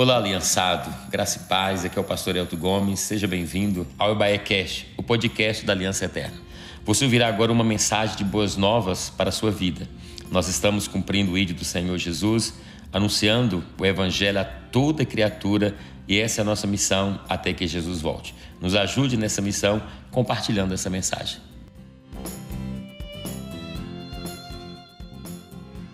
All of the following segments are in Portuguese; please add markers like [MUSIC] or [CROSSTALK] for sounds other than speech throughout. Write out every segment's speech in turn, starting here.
Olá, aliançado, graça e paz, aqui é o pastor Elton Gomes, seja bem-vindo ao Cash, o podcast da Aliança Eterna. Você ouvirá agora uma mensagem de boas novas para a sua vida. Nós estamos cumprindo o ídolo do Senhor Jesus, anunciando o Evangelho a toda criatura e essa é a nossa missão até que Jesus volte. Nos ajude nessa missão compartilhando essa mensagem.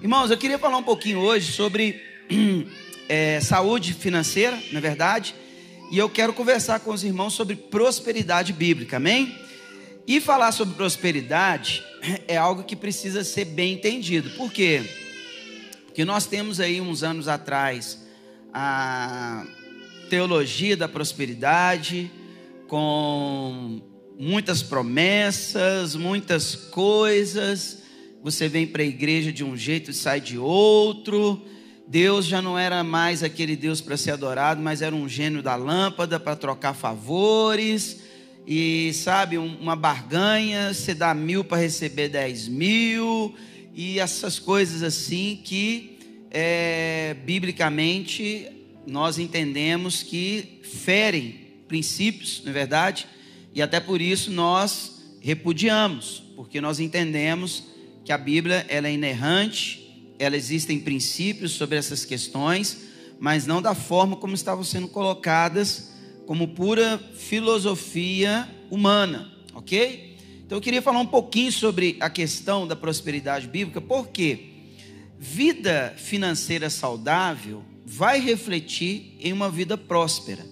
Irmãos, eu queria falar um pouquinho hoje sobre [CLEARS THROAT] é, saúde financeira, na é verdade, e eu quero conversar com os irmãos sobre prosperidade bíblica, amém? E falar sobre prosperidade [CLEARS THROAT] é algo que precisa ser bem entendido, por quê? Porque nós temos aí uns anos atrás a teologia da prosperidade, com muitas promessas, muitas coisas. Você vem para a igreja de um jeito e sai de outro. Deus já não era mais aquele Deus para ser adorado, mas era um gênio da lâmpada para trocar favores. E sabe, uma barganha, você dá mil para receber dez mil, e essas coisas assim que, é, biblicamente, nós entendemos que ferem princípios, não é verdade? E até por isso nós repudiamos, porque nós entendemos que a Bíblia ela é inerrante, ela existem princípios sobre essas questões, mas não da forma como estavam sendo colocadas como pura filosofia humana, ok? Então eu queria falar um pouquinho sobre a questão da prosperidade bíblica, porque vida financeira saudável vai refletir em uma vida próspera.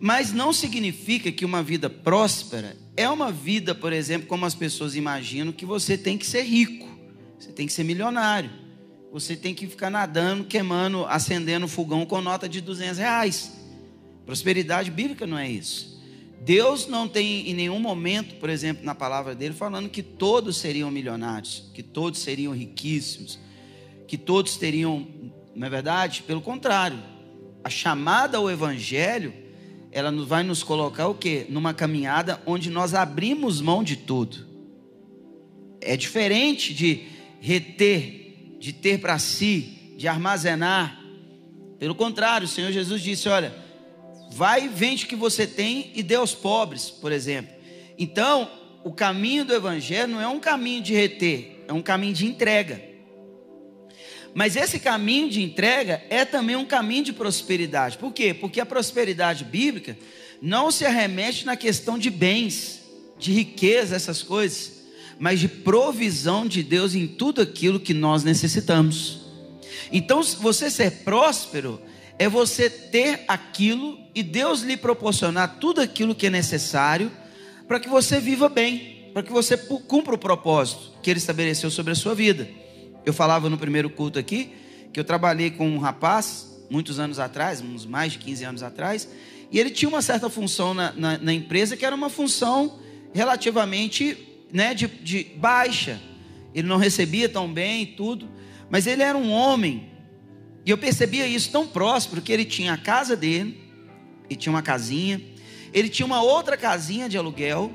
Mas não significa que uma vida próspera é uma vida, por exemplo, como as pessoas imaginam, que você tem que ser rico, você tem que ser milionário, você tem que ficar nadando, queimando, acendendo fogão com nota de 200 reais. Prosperidade bíblica não é isso. Deus não tem em nenhum momento, por exemplo, na palavra dele, falando que todos seriam milionários, que todos seriam riquíssimos, que todos teriam, não é verdade? Pelo contrário, a chamada ao evangelho ela vai nos colocar o quê? Numa caminhada onde nós abrimos mão de tudo. É diferente de reter, de ter para si, de armazenar. Pelo contrário, o Senhor Jesus disse: Olha, vai e vende o que você tem e dê aos pobres, por exemplo. Então, o caminho do Evangelho não é um caminho de reter, é um caminho de entrega. Mas esse caminho de entrega é também um caminho de prosperidade. Por quê? Porque a prosperidade bíblica não se arremete na questão de bens, de riqueza, essas coisas, mas de provisão de Deus em tudo aquilo que nós necessitamos. Então, você ser próspero é você ter aquilo e Deus lhe proporcionar tudo aquilo que é necessário para que você viva bem, para que você cumpra o propósito que Ele estabeleceu sobre a sua vida. Eu falava no primeiro culto aqui que eu trabalhei com um rapaz, muitos anos atrás, uns mais de 15 anos atrás, e ele tinha uma certa função na, na, na empresa que era uma função relativamente né, de, de baixa. Ele não recebia tão bem e tudo, mas ele era um homem, e eu percebia isso tão próspero que ele tinha a casa dele, e tinha uma casinha, ele tinha uma outra casinha de aluguel,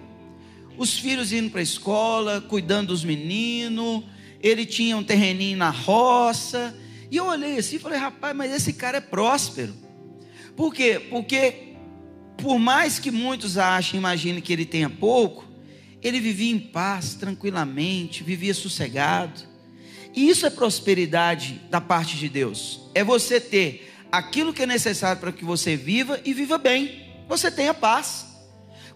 os filhos indo para a escola, cuidando dos meninos, ele tinha um terreninho na roça. E eu olhei assim e falei, rapaz, mas esse cara é próspero. Por quê? Porque, por mais que muitos achem, imaginem que ele tenha pouco, ele vivia em paz, tranquilamente, vivia sossegado. E isso é prosperidade da parte de Deus. É você ter aquilo que é necessário para que você viva e viva bem. Você tenha paz.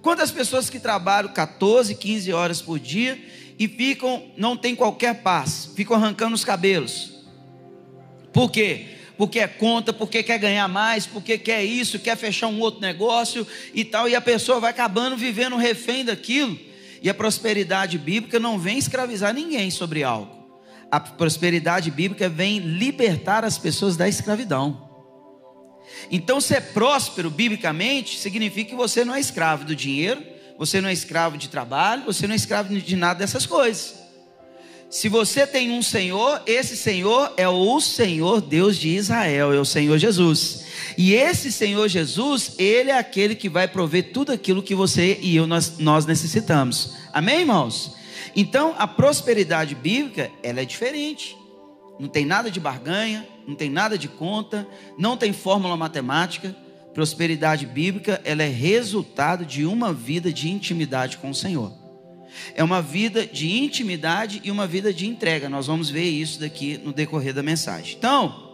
Quantas pessoas que trabalham 14, 15 horas por dia e ficam, não tem qualquer paz, ficam arrancando os cabelos. Por quê? Porque é conta, porque quer ganhar mais, porque quer isso, quer fechar um outro negócio e tal, e a pessoa vai acabando vivendo refém daquilo. E a prosperidade bíblica não vem escravizar ninguém sobre algo. A prosperidade bíblica vem libertar as pessoas da escravidão. Então, ser próspero biblicamente significa que você não é escravo do dinheiro, você não é escravo de trabalho, você não é escravo de nada dessas coisas. Se você tem um Senhor, esse Senhor é o Senhor Deus de Israel, é o Senhor Jesus. E esse Senhor Jesus, Ele é aquele que vai prover tudo aquilo que você e eu nós, nós necessitamos. Amém, irmãos? Então, a prosperidade bíblica, ela é diferente. Não tem nada de barganha, não tem nada de conta, não tem fórmula matemática. Prosperidade bíblica, ela é resultado de uma vida de intimidade com o Senhor. É uma vida de intimidade e uma vida de entrega. Nós vamos ver isso daqui no decorrer da mensagem. Então,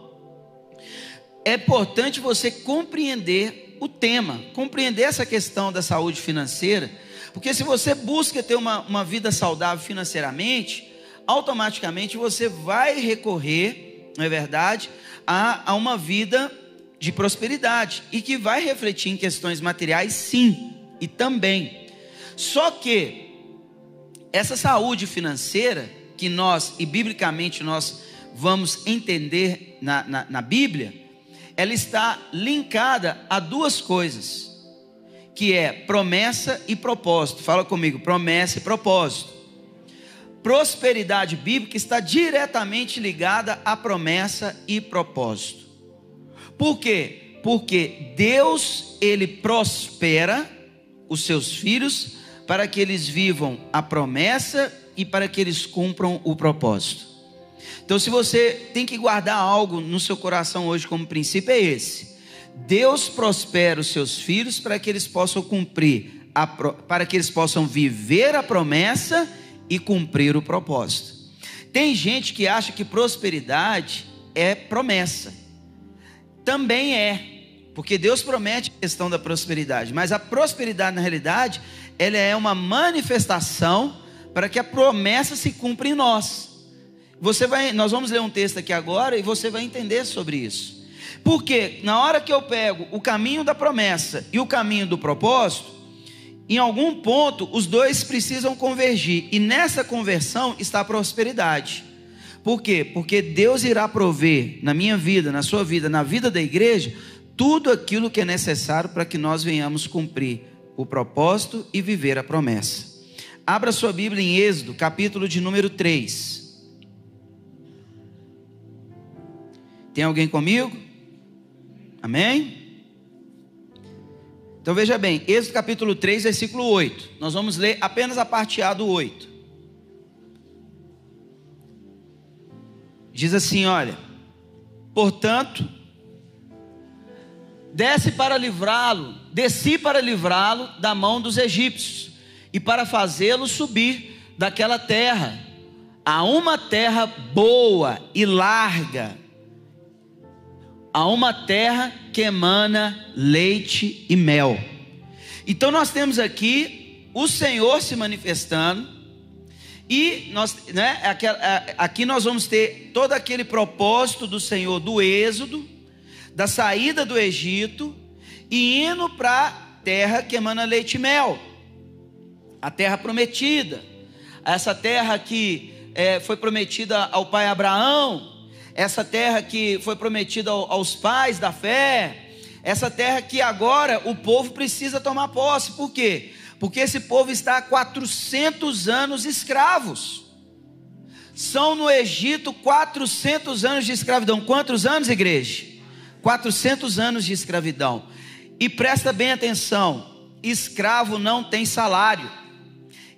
é importante você compreender o tema, compreender essa questão da saúde financeira, porque se você busca ter uma, uma vida saudável financeiramente, automaticamente você vai recorrer, não é verdade, a, a uma vida de prosperidade e que vai refletir em questões materiais, sim, e também. Só que essa saúde financeira que nós e biblicamente nós vamos entender na, na, na Bíblia, ela está linkada a duas coisas, que é promessa e propósito. Fala comigo, promessa e propósito. Prosperidade bíblica está diretamente ligada à promessa e propósito. Por quê? Porque Deus, ele prospera os seus filhos para que eles vivam a promessa e para que eles cumpram o propósito. Então, se você tem que guardar algo no seu coração hoje como princípio, é esse: Deus prospera os seus filhos para que eles possam cumprir, a, para que eles possam viver a promessa e cumprir o propósito. Tem gente que acha que prosperidade é promessa. Também é, porque Deus promete a questão da prosperidade, mas a prosperidade na realidade, ela é uma manifestação para que a promessa se cumpra em nós. Você vai, nós vamos ler um texto aqui agora e você vai entender sobre isso. Porque na hora que eu pego o caminho da promessa e o caminho do propósito, em algum ponto os dois precisam convergir, e nessa conversão está a prosperidade. Por quê? Porque Deus irá prover na minha vida, na sua vida, na vida da igreja, tudo aquilo que é necessário para que nós venhamos cumprir o propósito e viver a promessa. Abra sua Bíblia em Êxodo, capítulo de número 3. Tem alguém comigo? Amém? Então veja bem, Êxodo capítulo 3, versículo 8. Nós vamos ler apenas a parte A do 8. Diz assim: olha, portanto, desce para livrá-lo, desci para livrá-lo da mão dos egípcios, e para fazê-lo subir daquela terra, a uma terra boa e larga, a uma terra que emana leite e mel. Então nós temos aqui o Senhor se manifestando e nós, né, aqui nós vamos ter todo aquele propósito do Senhor do êxodo, da saída do Egito e indo para a terra que emana leite e mel, a terra prometida, essa terra que é, foi prometida ao pai Abraão, essa terra que foi prometida aos pais da fé, essa terra que agora o povo precisa tomar posse, por quê? Porque esse povo está há 400 anos escravos. São no Egito 400 anos de escravidão. Quantos anos, igreja? 400 anos de escravidão. E presta bem atenção: escravo não tem salário,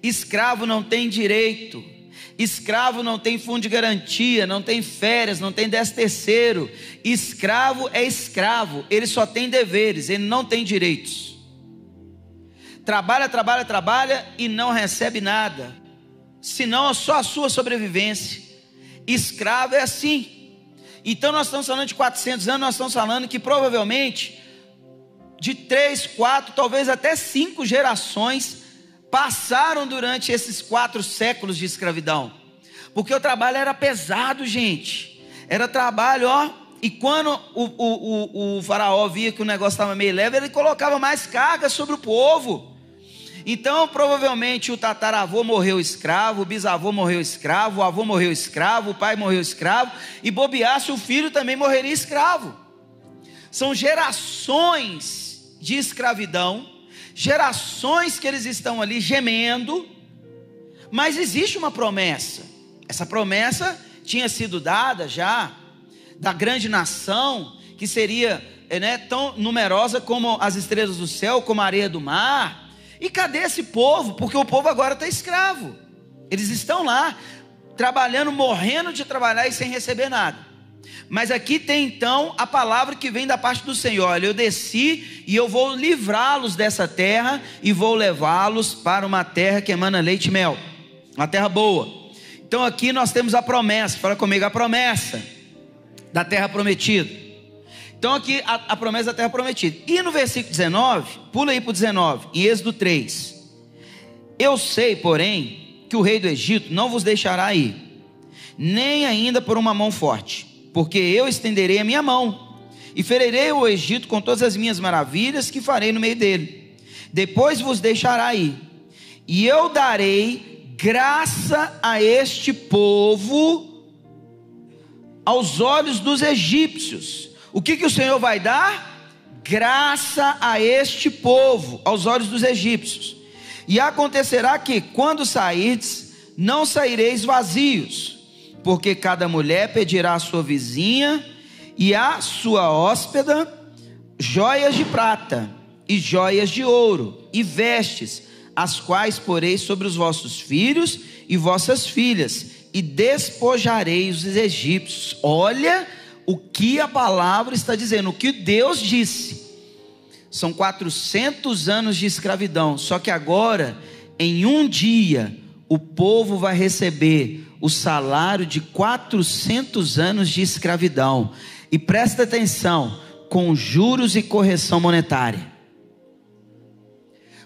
escravo não tem direito Escravo não tem fundo de garantia, não tem férias, não tem décimo terceiro. Escravo é escravo, ele só tem deveres, ele não tem direitos. Trabalha, trabalha, trabalha e não recebe nada, senão só a sua sobrevivência. Escravo é assim. Então nós estamos falando de 400 anos, nós estamos falando que provavelmente de três, quatro, talvez até cinco gerações passaram durante esses quatro séculos de escravidão. Porque o trabalho era pesado, gente. Era trabalho, ó. E quando o, o, o, o faraó via que o negócio estava meio leve, ele colocava mais carga sobre o povo. Então, provavelmente, o tataravô morreu escravo, o bisavô morreu escravo, o avô morreu escravo, o pai morreu escravo, e bobeasse, o filho também morreria escravo. São gerações de escravidão gerações que eles estão ali gemendo, mas existe uma promessa. Essa promessa tinha sido dada já da grande nação que seria né, tão numerosa como as estrelas do céu, como a areia do mar. E cadê esse povo? Porque o povo agora está escravo. Eles estão lá. trabalhando, morrendo de trabalhar e sem receber nada. Mas aqui tem então a palavra que vem da parte do Senhor: olha, eu desci e eu vou livrá-los dessa terra e vou levá-los para uma terra que emana leite e mel, uma terra boa. Então aqui nós temos a promessa, fala comigo, a promessa da terra prometida. Então aqui a, a promessa da terra prometida. E no versículo 19, pula aí para o 19, em Êxodo 3. Eu sei, porém, que o rei do Egito não vos deixará ir, nem ainda por uma mão forte, porque eu estenderei a minha mão e ferirei o Egito com todas as minhas maravilhas que farei no meio dele. Depois vos deixará ir, e eu darei graça a este povo aos olhos dos egípcios o que, que o Senhor vai dar? Graça a este povo, aos olhos dos egípcios. E acontecerá que, quando sairdes, não saireis vazios, porque cada mulher pedirá à sua vizinha e à sua hóspeda joias de prata e joias de ouro e vestes, as quais poreis sobre os vossos filhos e vossas filhas, e despojareis os egípcios. Olha o que a palavra está dizendo, o que Deus disse. São 400 anos de escravidão, só que agora, em um dia, o povo vai receber o salário de 400 anos de escravidão. E presta atenção, com juros e correção monetária.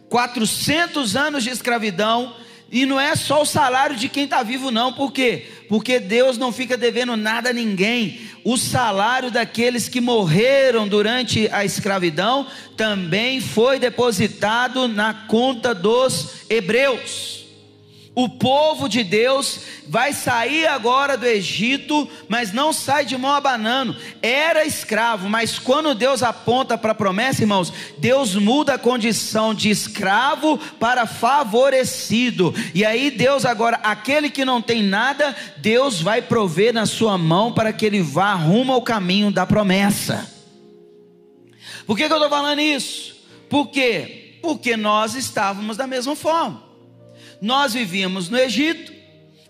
400 anos de escravidão e não é só o salário de quem está vivo, não, por quê? Porque Deus não fica devendo nada a ninguém. O salário daqueles que morreram durante a escravidão também foi depositado na conta dos hebreus. O povo de Deus vai sair agora do Egito, mas não sai de mão abanando. Era escravo, mas quando Deus aponta para a promessa, irmãos, Deus muda a condição de escravo para favorecido. E aí Deus agora, aquele que não tem nada, Deus vai prover na sua mão para que ele vá rumo ao caminho da promessa. Por que, que eu estou falando isso? Por quê? Porque nós estávamos da mesma forma. Nós vivíamos no Egito,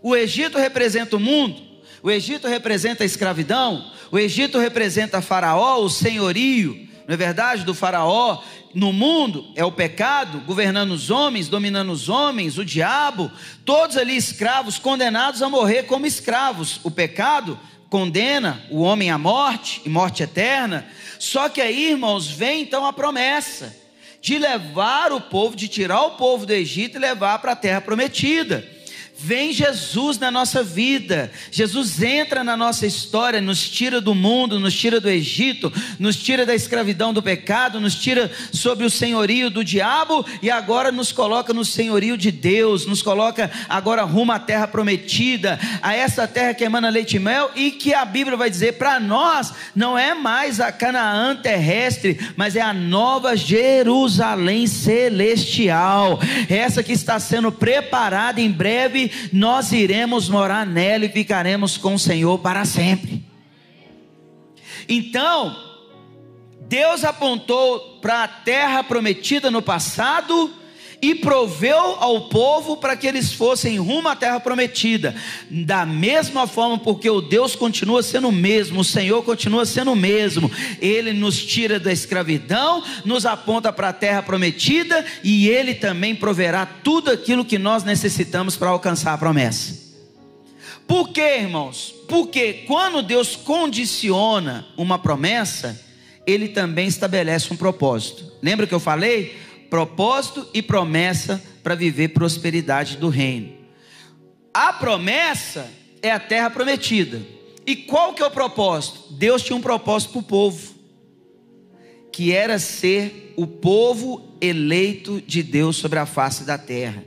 o Egito representa o mundo, o Egito representa a escravidão, o Egito representa Faraó, o senhorio, não é verdade? Do Faraó no mundo é o pecado, governando os homens, dominando os homens, o diabo, todos ali escravos, condenados a morrer como escravos. O pecado condena o homem à morte e morte eterna. Só que aí, irmãos, vem então a promessa de levar o povo, de tirar o povo do Egito e levar para a terra prometida. Vem Jesus na nossa vida, Jesus entra na nossa história, nos tira do mundo, nos tira do Egito, nos tira da escravidão do pecado, nos tira sobre o senhorio do diabo e agora nos coloca no senhorio de Deus, nos coloca agora rumo à terra prometida, a essa terra que emana leite e mel e que a Bíblia vai dizer para nós não é mais a Canaã terrestre, mas é a nova Jerusalém celestial, essa que está sendo preparada em breve nós iremos morar nela e ficaremos com o Senhor para sempre. Então, Deus apontou para a terra prometida no passado e proveu ao povo para que eles fossem rumo à terra prometida. Da mesma forma, porque o Deus continua sendo o mesmo, o Senhor continua sendo o mesmo. Ele nos tira da escravidão, nos aponta para a terra prometida e ele também proverá tudo aquilo que nós necessitamos para alcançar a promessa. Por quê, irmãos? Porque quando Deus condiciona uma promessa, ele também estabelece um propósito. Lembra que eu falei? Propósito e promessa para viver prosperidade do reino. A promessa é a terra prometida. E qual que é o propósito? Deus tinha um propósito para o povo, que era ser o povo eleito de Deus sobre a face da terra.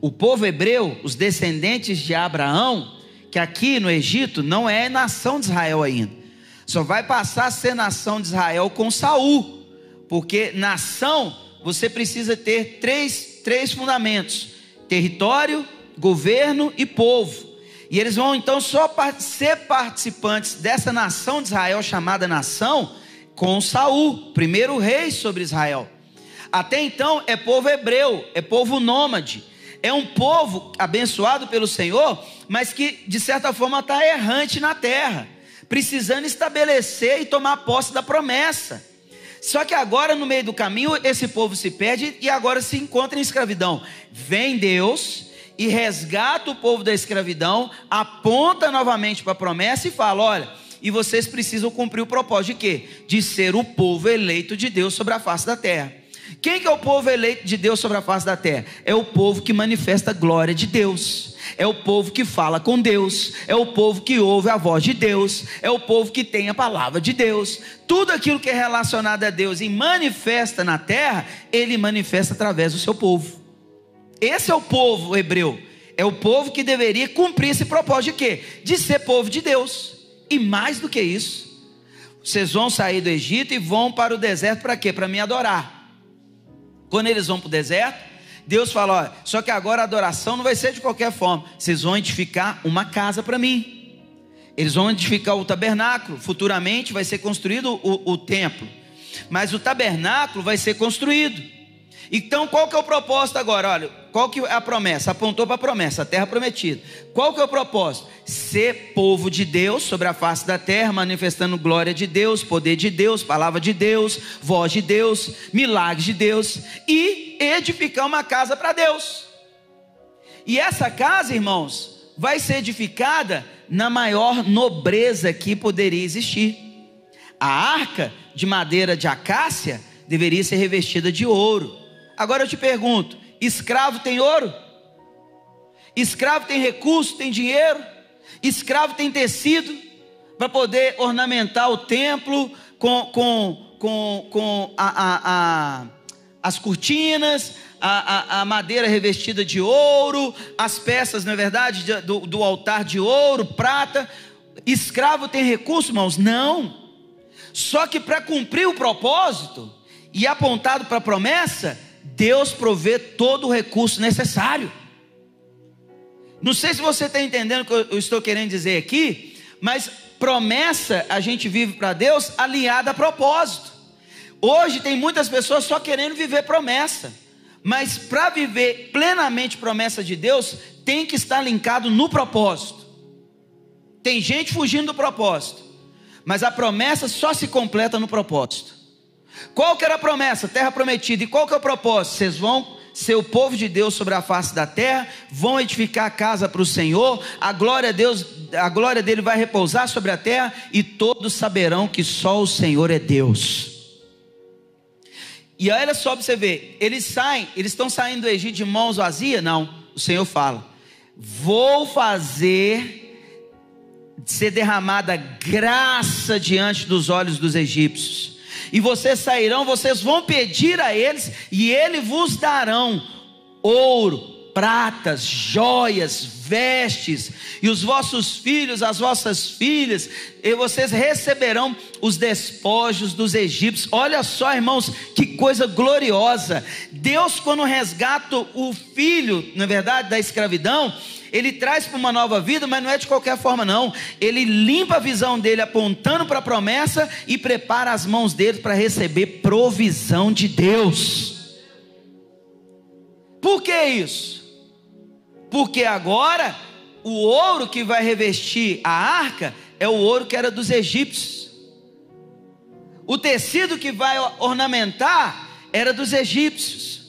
O povo hebreu, os descendentes de Abraão, que aqui no Egito não é nação de Israel ainda. Só vai passar a ser nação de Israel com Saul, porque nação você precisa ter três, três fundamentos: território, governo e povo. E eles vão então só ser participantes dessa nação de Israel, chamada nação, com Saul, primeiro rei sobre Israel. Até então é povo hebreu, é povo nômade. É um povo abençoado pelo Senhor, mas que de certa forma está errante na terra, precisando estabelecer e tomar posse da promessa. Só que agora, no meio do caminho, esse povo se perde e agora se encontra em escravidão. Vem Deus e resgata o povo da escravidão, aponta novamente para a promessa e fala: olha, e vocês precisam cumprir o propósito de quê? De ser o povo eleito de Deus sobre a face da terra. Quem que é o povo eleito de Deus sobre a face da terra? É o povo que manifesta a glória de Deus. É o povo que fala com Deus, é o povo que ouve a voz de Deus, é o povo que tem a palavra de Deus. Tudo aquilo que é relacionado a Deus e manifesta na terra, ele manifesta através do seu povo. Esse é o povo hebreu. É o povo que deveria cumprir esse propósito de quê? De ser povo de Deus. E mais do que isso, vocês vão sair do Egito e vão para o deserto para quê? Para me adorar. Quando eles vão para o deserto, Deus fala: olha, só que agora a adoração não vai ser de qualquer forma. Vocês vão edificar uma casa para mim. Eles vão edificar o tabernáculo. Futuramente vai ser construído o, o templo. Mas o tabernáculo vai ser construído. Então, qual que é o propósito agora? Olha, qual que é a promessa? Apontou para a promessa, a terra prometida. Qual que é o propósito? Ser povo de Deus sobre a face da terra, manifestando glória de Deus, poder de Deus, palavra de Deus, voz de Deus, milagres de Deus e edificar uma casa para Deus. E essa casa, irmãos, vai ser edificada na maior nobreza que poderia existir. A arca de madeira de acácia deveria ser revestida de ouro Agora eu te pergunto: escravo tem ouro? Escravo tem recurso, tem dinheiro? Escravo tem tecido para poder ornamentar o templo com, com, com, com a, a, a, as cortinas, a, madeira revestida de ouro, as peças, não é verdade, do, do altar de ouro, prata. Escravo tem recurso, irmãos? Não. Só que para cumprir o propósito e apontado para a promessa, Deus provê todo o recurso necessário. Não sei se você está entendendo o que eu estou querendo dizer aqui, mas promessa a gente vive para Deus alinhada a propósito. Hoje tem muitas pessoas só querendo viver promessa, mas para viver plenamente promessa de Deus, tem que estar linkado no propósito. Tem gente fugindo do propósito, mas a promessa só se completa no propósito. Qual que era a promessa? Terra prometida. E qual que é o propósito? Vocês vão ser o povo de Deus sobre a face da terra, vão edificar a casa para o Senhor, a glória, Deus, a glória dele vai repousar sobre a terra, e todos saberão que só o Senhor é Deus. E olha só para você ver, eles saem, eles estão saindo do Egito de mãos vazias? Não, o Senhor fala: vou fazer ser derramada graça diante dos olhos dos egípcios e vocês sairão, vocês vão pedir a eles, e eles vos darão ouro, pratas, joias, vestes, e os vossos filhos, as vossas filhas, e vocês receberão os despojos dos egípcios. Olha só, irmãos, que coisa gloriosa! Deus, quando resgata o filho, na é verdade, da escravidão, ele traz para uma nova vida, mas não é de qualquer forma, não. Ele limpa a visão dele apontando para a promessa e prepara as mãos dele para receber provisão de Deus. Por que isso? Porque agora o ouro que vai revestir a arca é o ouro que era dos egípcios. O tecido que vai ornamentar era dos egípcios.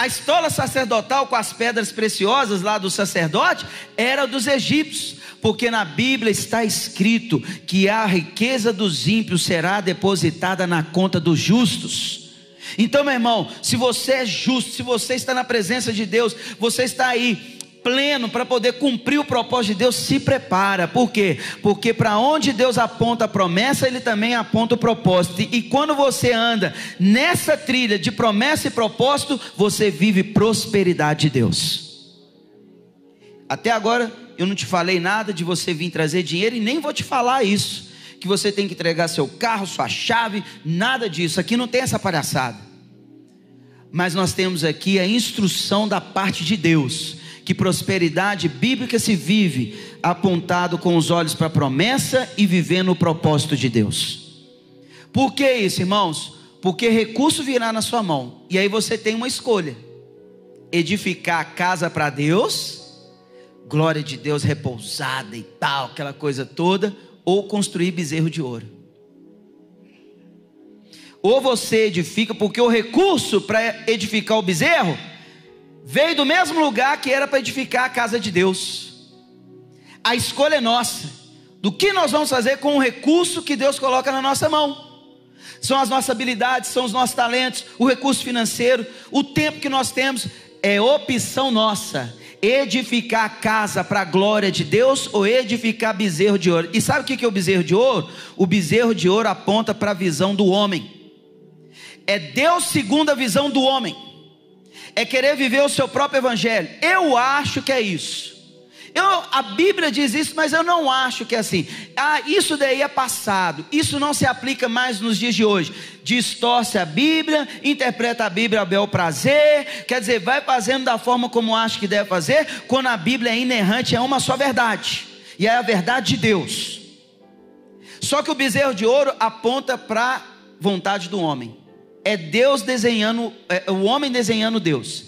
A estola sacerdotal com as pedras preciosas lá do sacerdote era dos egípcios, porque na Bíblia está escrito que a riqueza dos ímpios será depositada na conta dos justos. Então, meu irmão, se você é justo, se você está na presença de Deus, você está aí pleno para poder cumprir o propósito de Deus, se prepara. Por quê? Porque para onde Deus aponta a promessa, Ele também aponta o propósito. E quando você anda nessa trilha de promessa e propósito, você vive prosperidade de Deus. Até agora eu não te falei nada de você vir trazer dinheiro e nem vou te falar isso. Que você tem que entregar seu carro, sua chave, nada disso. Aqui não tem essa palhaçada. Mas nós temos aqui a instrução da parte de Deus que prosperidade bíblica se vive apontado com os olhos para a promessa e vivendo o propósito de Deus. Por que isso, irmãos? Porque recurso virá na sua mão e aí você tem uma escolha. edificar a casa para Deus, glória de Deus repousada e tal, aquela coisa toda, ou construir bezerro de ouro. Ou você edifica, porque o recurso para edificar o bezerro veio do mesmo lugar que era para edificar a casa de Deus. A escolha é nossa, do que nós vamos fazer com o recurso que Deus coloca na nossa mão. São as nossas habilidades, são os nossos talentos, o recurso financeiro, o tempo que nós temos, é opção nossa edificar a casa para a glória de Deus ou edificar bezerro de ouro. E sabe o que é o bezerro de ouro? O bezerro de ouro aponta para a visão do homem. É Deus segundo a visão do homem. É querer viver o seu próprio evangelho. Eu acho que é isso. Eu, a Bíblia diz isso, mas eu não acho que é assim. Ah, isso daí é passado. Isso não se aplica mais nos dias de hoje. Distorce a Bíblia, interpreta a Bíblia a bel prazer. Quer dizer, vai fazendo da forma como acha que deve fazer, quando a Bíblia é inerrante, é uma só verdade. E é a verdade de Deus. Só que o bezerro de ouro aponta para a vontade do homem. É Deus desenhando, é o homem desenhando Deus.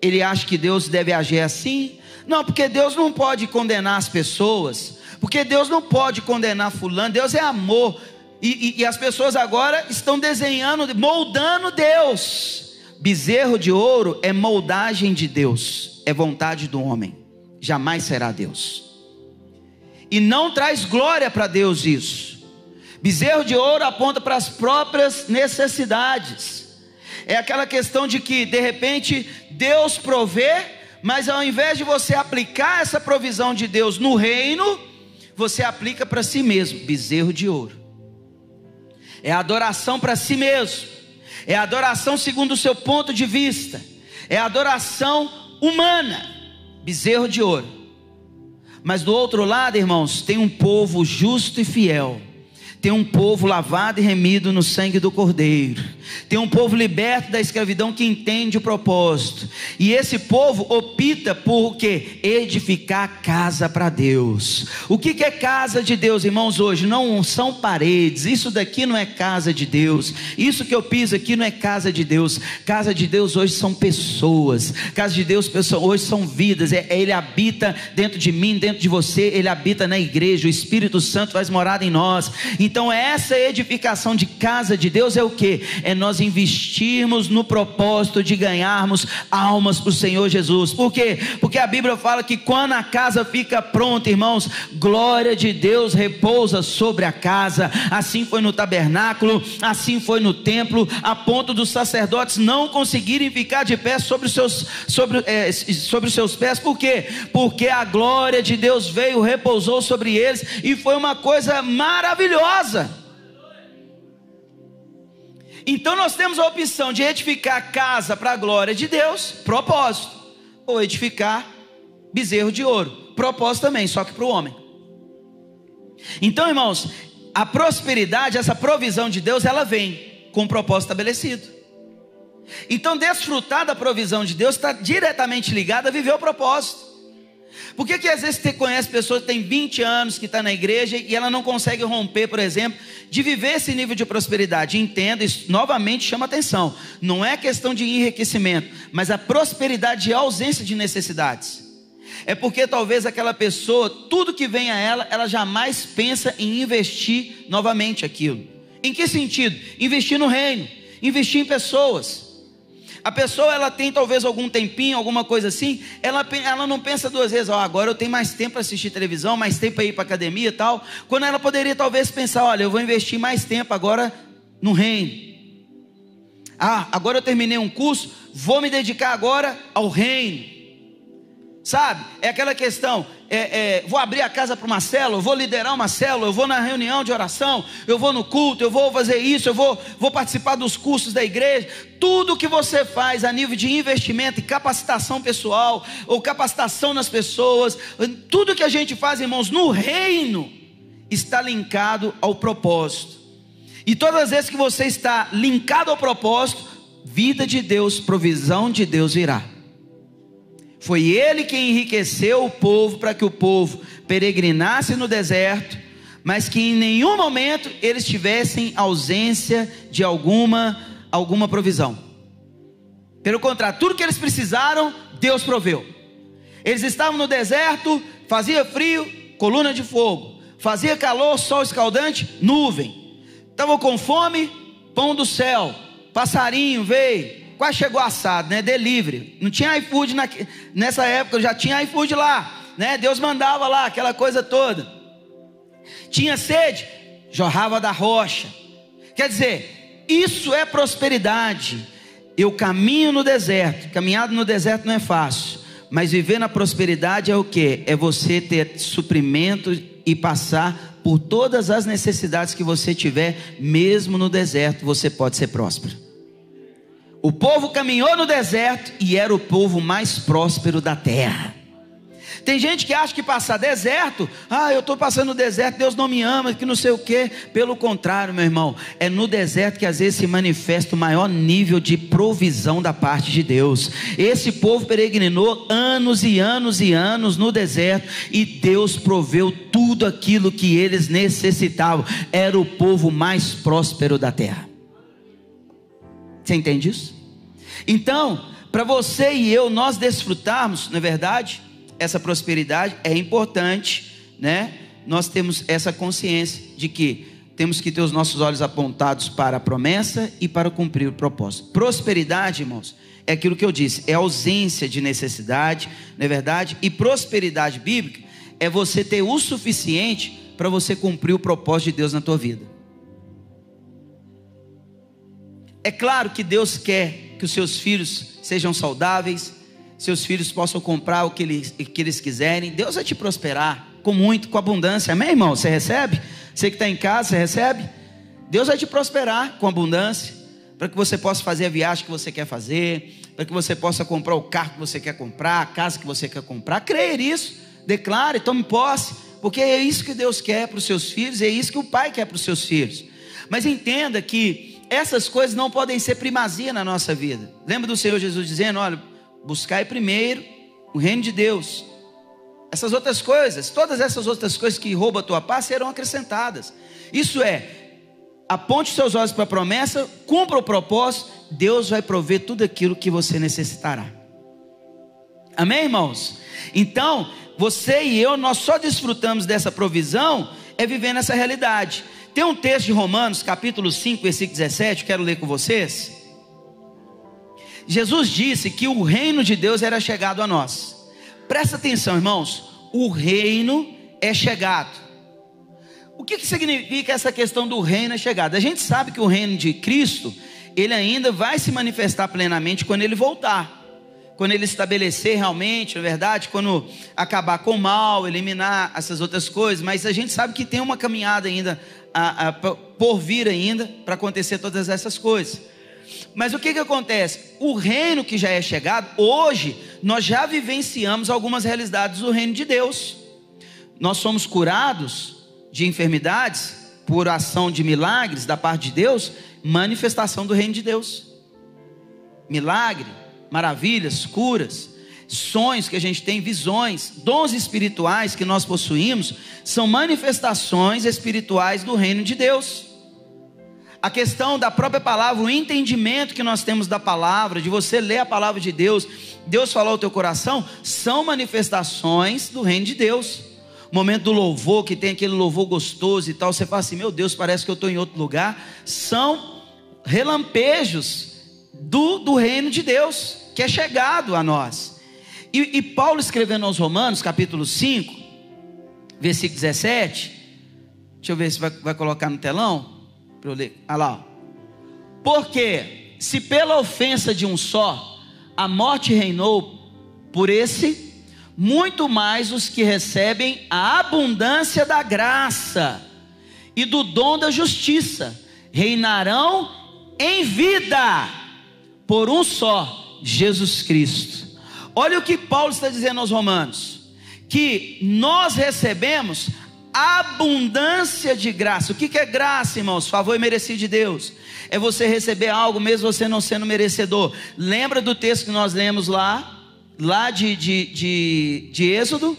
Ele acha que Deus deve agir assim, não, porque Deus não pode condenar as pessoas, porque Deus não pode condenar fulano, Deus é amor. E, e, e as pessoas agora estão desenhando, moldando Deus. Bezerro de ouro é moldagem de Deus, é vontade do homem, jamais será Deus. E não traz glória para Deus isso. Bezerro de ouro aponta para as próprias necessidades. É aquela questão de que, de repente, Deus provê, mas ao invés de você aplicar essa provisão de Deus no reino, você aplica para si mesmo, bezerro de ouro. É adoração para si mesmo. É adoração segundo o seu ponto de vista. É adoração humana, bezerro de ouro. Mas do outro lado, irmãos, tem um povo justo e fiel tem um povo lavado e remido no sangue do Cordeiro. Tem um povo liberto da escravidão que entende o propósito. E esse povo opta por o que? Edificar casa para Deus. O que, que é casa de Deus, irmãos, hoje? Não são paredes. Isso daqui não é casa de Deus. Isso que eu piso aqui não é casa de Deus. Casa de Deus hoje são pessoas. Casa de Deus hoje são vidas. É, ele habita dentro de mim, dentro de você. Ele habita na igreja. O Espírito Santo faz morada em nós. Então, essa edificação de casa de Deus é o que? É nós investirmos no propósito de ganharmos almas para o Senhor Jesus. Por quê? Porque a Bíblia fala que quando a casa fica pronta, irmãos, glória de Deus repousa sobre a casa. Assim foi no tabernáculo, assim foi no templo, a ponto dos sacerdotes não conseguirem ficar de pé sobre os seus, sobre, é, sobre os seus pés. Por quê? Porque a glória de Deus veio, repousou sobre eles e foi uma coisa maravilhosa casa. Então nós temos a opção de edificar casa para a glória de Deus, propósito, ou edificar bezerro de ouro, propósito também, só que para o homem. Então, irmãos, a prosperidade, essa provisão de Deus, ela vem com um propósito estabelecido. Então, desfrutar da provisão de Deus está diretamente ligado a viver o propósito. Por que, que às vezes você conhece pessoas que têm 20 anos que está na igreja e ela não consegue romper, por exemplo, de viver esse nível de prosperidade? Entenda, isso novamente chama atenção. Não é questão de enriquecimento, mas a prosperidade é a ausência de necessidades. É porque talvez aquela pessoa, tudo que vem a ela, ela jamais pensa em investir novamente aquilo. Em que sentido? Investir no reino, investir em pessoas. A pessoa ela tem talvez algum tempinho, alguma coisa assim, ela, ela não pensa duas vezes, ó, oh, agora eu tenho mais tempo para assistir televisão, mais tempo para ir para academia e tal. Quando ela poderia talvez pensar, olha, eu vou investir mais tempo agora no reino. Ah, agora eu terminei um curso, vou me dedicar agora ao reino. Sabe? É aquela questão. É, é, vou abrir a casa para uma célula, vou liderar uma célula, eu vou na reunião de oração, eu vou no culto, eu vou fazer isso, eu vou, vou participar dos cursos da igreja. Tudo que você faz a nível de investimento e capacitação pessoal, ou capacitação nas pessoas, tudo que a gente faz, irmãos, no reino, está linkado ao propósito. E todas as vezes que você está linkado ao propósito, vida de Deus, provisão de Deus virá. Foi ele quem enriqueceu o povo para que o povo peregrinasse no deserto, mas que em nenhum momento eles tivessem ausência de alguma alguma provisão. Pelo contrário, tudo que eles precisaram, Deus proveu. Eles estavam no deserto, fazia frio, coluna de fogo. Fazia calor, sol escaldante, nuvem. Estavam com fome, pão do céu. Passarinho veio, quase chegou assado, né? Delivery. Não tinha iFood na, nessa época, já tinha iFood lá, né? Deus mandava lá aquela coisa toda. Tinha sede, jorrava da rocha. Quer dizer, isso é prosperidade. Eu caminho no deserto. Caminhado no deserto não é fácil. Mas viver na prosperidade é o que? É você ter suprimento e passar por todas as necessidades que você tiver, mesmo no deserto, você pode ser próspero. O povo caminhou no deserto e era o povo mais próspero da terra. Tem gente que acha que passar deserto, ah, eu estou passando no deserto, Deus não me ama, que não sei o quê. Pelo contrário, meu irmão, é no deserto que às vezes se manifesta o maior nível de provisão da parte de Deus. Esse povo peregrinou anos e anos e anos no deserto e Deus proveu tudo aquilo que eles necessitavam. Era o povo mais próspero da terra. Você entende isso? Então, para você e eu, nós desfrutarmos, na é verdade, essa prosperidade é importante, né? Nós temos essa consciência de que temos que ter os nossos olhos apontados para a promessa e para cumprir o propósito. Prosperidade, irmãos, é aquilo que eu disse, é ausência de necessidade, não é verdade? E prosperidade bíblica é você ter o suficiente para você cumprir o propósito de Deus na tua vida. É claro que Deus quer que os seus filhos sejam saudáveis, seus filhos possam comprar o que eles, que eles quiserem. Deus vai te prosperar com muito, com abundância. Amém, irmão? Você recebe? Você que está em casa, você recebe? Deus vai te prosperar com abundância, para que você possa fazer a viagem que você quer fazer, para que você possa comprar o carro que você quer comprar, a casa que você quer comprar. Creia nisso, declare, tome posse, porque é isso que Deus quer para os seus filhos, é isso que o Pai quer para os seus filhos. Mas entenda que essas coisas não podem ser primazia na nossa vida. Lembra do Senhor Jesus dizendo: olha Buscai primeiro o reino de Deus. Essas outras coisas, todas essas outras coisas que roubam a tua paz serão acrescentadas. Isso é, aponte seus olhos para a promessa, cumpra o propósito, Deus vai prover tudo aquilo que você necessitará. Amém, irmãos? Então, você e eu, nós só desfrutamos dessa provisão é vivendo essa realidade. Tem um texto de Romanos, capítulo 5, versículo 17, quero ler com vocês. Jesus disse que o reino de Deus era chegado a nós. Presta atenção, irmãos. O reino é chegado. O que, que significa essa questão do reino é chegado? A gente sabe que o reino de Cristo, ele ainda vai se manifestar plenamente quando ele voltar. Quando ele estabelecer realmente, na verdade, quando acabar com o mal, eliminar essas outras coisas, mas a gente sabe que tem uma caminhada ainda a, a, por vir ainda para acontecer todas essas coisas. Mas o que, que acontece? O reino que já é chegado, hoje, nós já vivenciamos algumas realidades do reino de Deus. Nós somos curados de enfermidades por ação de milagres da parte de Deus, manifestação do reino de Deus. Milagre, maravilhas, curas, sonhos que a gente tem, visões, dons espirituais que nós possuímos, são manifestações espirituais do reino de Deus a questão da própria palavra, o entendimento que nós temos da palavra, de você ler a palavra de Deus, Deus falou ao teu coração, são manifestações do reino de Deus. O momento do louvor, que tem aquele louvor gostoso e tal, você fala assim: meu Deus, parece que eu estou em outro lugar. São relampejos do, do reino de Deus, que é chegado a nós. E, e Paulo escrevendo aos Romanos, capítulo 5, versículo 17. Deixa eu ver se vai, vai colocar no telão. Para eu ler. Olha lá. Porque se pela ofensa de um só a morte reinou por esse, muito mais os que recebem a abundância da graça e do dom da justiça reinarão em vida por um só, Jesus Cristo. Olha o que Paulo está dizendo aos Romanos: que nós recebemos abundância de graça. O que é graça, irmãos? Favor e merecido de Deus. É você receber algo mesmo você não sendo merecedor. Lembra do texto que nós lemos lá, lá de, de, de, de Êxodo?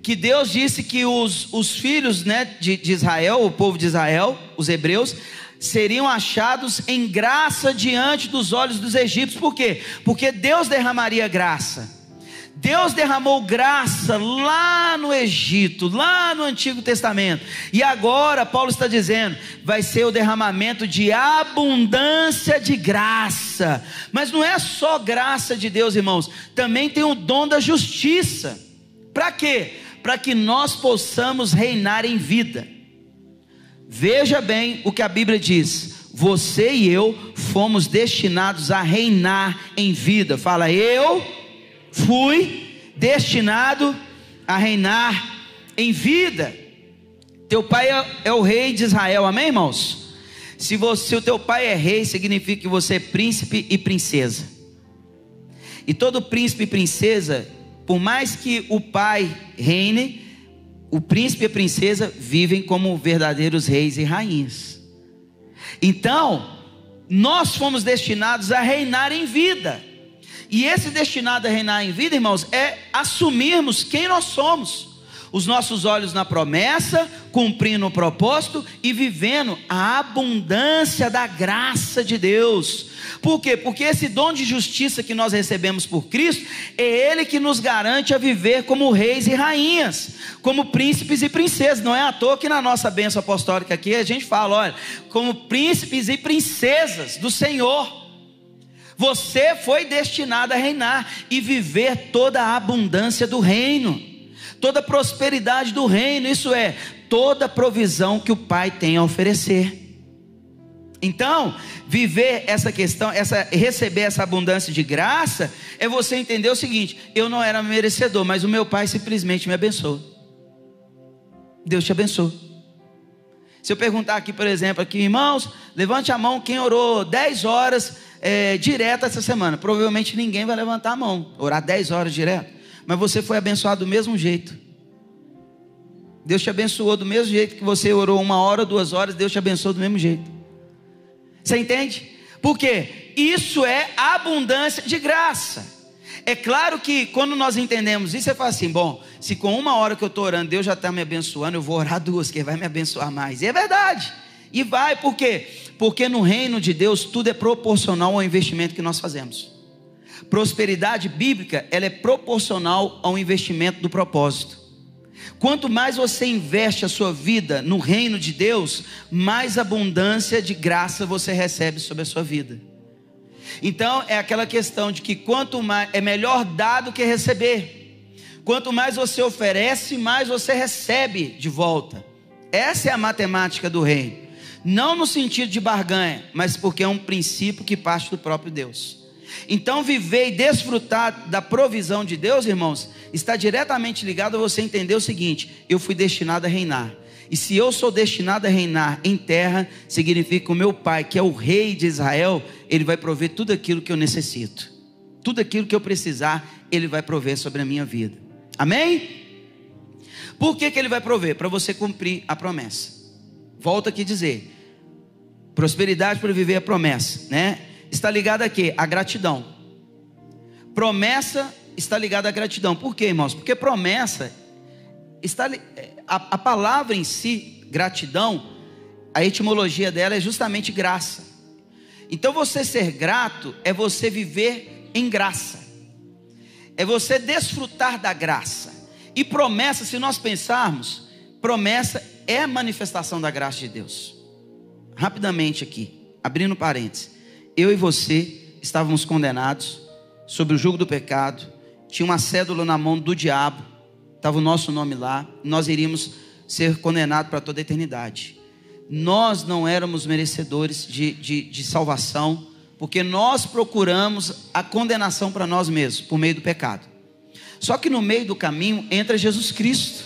Que Deus disse que os, os filhos né, de, de Israel, o povo de Israel, os hebreus, seriam achados em graça diante dos olhos dos egípcios. Por quê? Porque Deus derramaria graça. Deus derramou graça lá no Egito, lá no Antigo Testamento. E agora, Paulo está dizendo, vai ser o derramamento de abundância de graça. Mas não é só graça de Deus, irmãos, também tem o dom da justiça. Para quê? Para que nós possamos reinar em vida. Veja bem o que a Bíblia diz. Você e eu fomos destinados a reinar em vida. Fala, eu fui destinado a reinar em vida. Teu pai é, é o rei de Israel, amém, irmãos? Se, você, se o teu pai é rei, significa que você é príncipe e princesa. E todo príncipe e princesa, por mais que o pai reine, o príncipe e a princesa vivem como verdadeiros reis e rainhas. Então, nós fomos destinados a reinar em vida. E esse destinado a reinar em vida, irmãos, é assumirmos quem nós somos. Os nossos olhos na promessa, cumprindo o propósito e vivendo a abundância da graça de Deus. Por quê? Porque esse dom de justiça que nós recebemos por Cristo é Ele que nos garante a viver como reis e rainhas, como príncipes e princesas. Não é à toa que na nossa bênção apostólica aqui a gente fala, olha, como príncipes e princesas do Senhor. Você foi destinado a reinar e viver toda a abundância do reino, toda prosperidade do reino, isso é, toda provisão que o Pai tem a oferecer. Então, viver essa questão, essa receber essa abundância de graça, é você entender o seguinte: eu não era merecedor, mas o meu Pai simplesmente me abençoou. Deus te abençoou. Se eu perguntar aqui, por exemplo, aqui, irmãos, levante a mão quem orou 10 horas é, direto essa semana. Provavelmente ninguém vai levantar a mão, orar 10 horas direto. Mas você foi abençoado do mesmo jeito. Deus te abençoou do mesmo jeito que você orou uma hora, duas horas, Deus te abençoou do mesmo jeito. Você entende? Porque isso é abundância de graça. É claro que quando nós entendemos isso, você fala assim: bom, se com uma hora que eu estou orando, Deus já está me abençoando, eu vou orar duas, que vai me abençoar mais. E é verdade. E vai, por quê? Porque no reino de Deus tudo é proporcional ao investimento que nós fazemos. Prosperidade bíblica, ela é proporcional ao investimento do propósito. Quanto mais você investe a sua vida no reino de Deus, mais abundância de graça você recebe sobre a sua vida. Então é aquela questão de que quanto mais é melhor dar do que receber. Quanto mais você oferece, mais você recebe de volta. Essa é a matemática do reino. Não no sentido de barganha, mas porque é um princípio que parte do próprio Deus. Então, viver e desfrutar da provisão de Deus, irmãos, está diretamente ligado a você entender o seguinte: eu fui destinado a reinar. E se eu sou destinado a reinar em terra, significa que o meu pai, que é o rei de Israel, ele vai prover tudo aquilo que eu necessito. Tudo aquilo que eu precisar, ele vai prover sobre a minha vida. Amém? Por que, que ele vai prover? Para você cumprir a promessa. Volto aqui a dizer: Prosperidade para viver a promessa, né? Está ligada a quê? A gratidão. Promessa está ligada à gratidão. Por quê, irmãos? Porque promessa está a, a palavra em si, gratidão, a etimologia dela é justamente graça. Então você ser grato é você viver em graça. É você desfrutar da graça. E promessa, se nós pensarmos, promessa é manifestação da graça de Deus rapidamente aqui, abrindo parênteses. Eu e você estávamos condenados sob o jugo do pecado, tinha uma cédula na mão do diabo, estava o nosso nome lá, nós iríamos ser condenados para toda a eternidade. Nós não éramos merecedores de, de, de salvação, porque nós procuramos a condenação para nós mesmos, por meio do pecado. Só que no meio do caminho entra Jesus Cristo.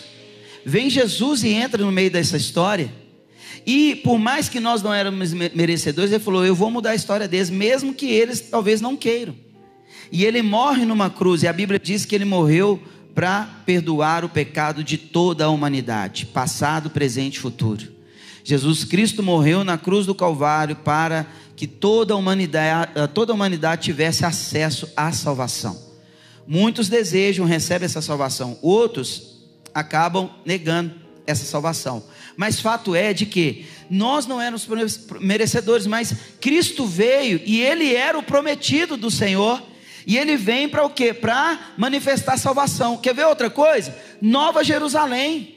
Vem Jesus e entra no meio dessa história e por mais que nós não éramos merecedores, ele falou: Eu vou mudar a história deles, mesmo que eles talvez não queiram. E ele morre numa cruz, e a Bíblia diz que ele morreu para perdoar o pecado de toda a humanidade, passado, presente e futuro. Jesus Cristo morreu na cruz do Calvário para que toda a humanidade, toda a humanidade tivesse acesso à salvação. Muitos desejam, recebem essa salvação, outros acabam negando essa salvação. Mas fato é de que nós não éramos merecedores, mas Cristo veio e ele era o prometido do Senhor. E ele vem para o quê? Para manifestar salvação. Quer ver outra coisa? Nova Jerusalém.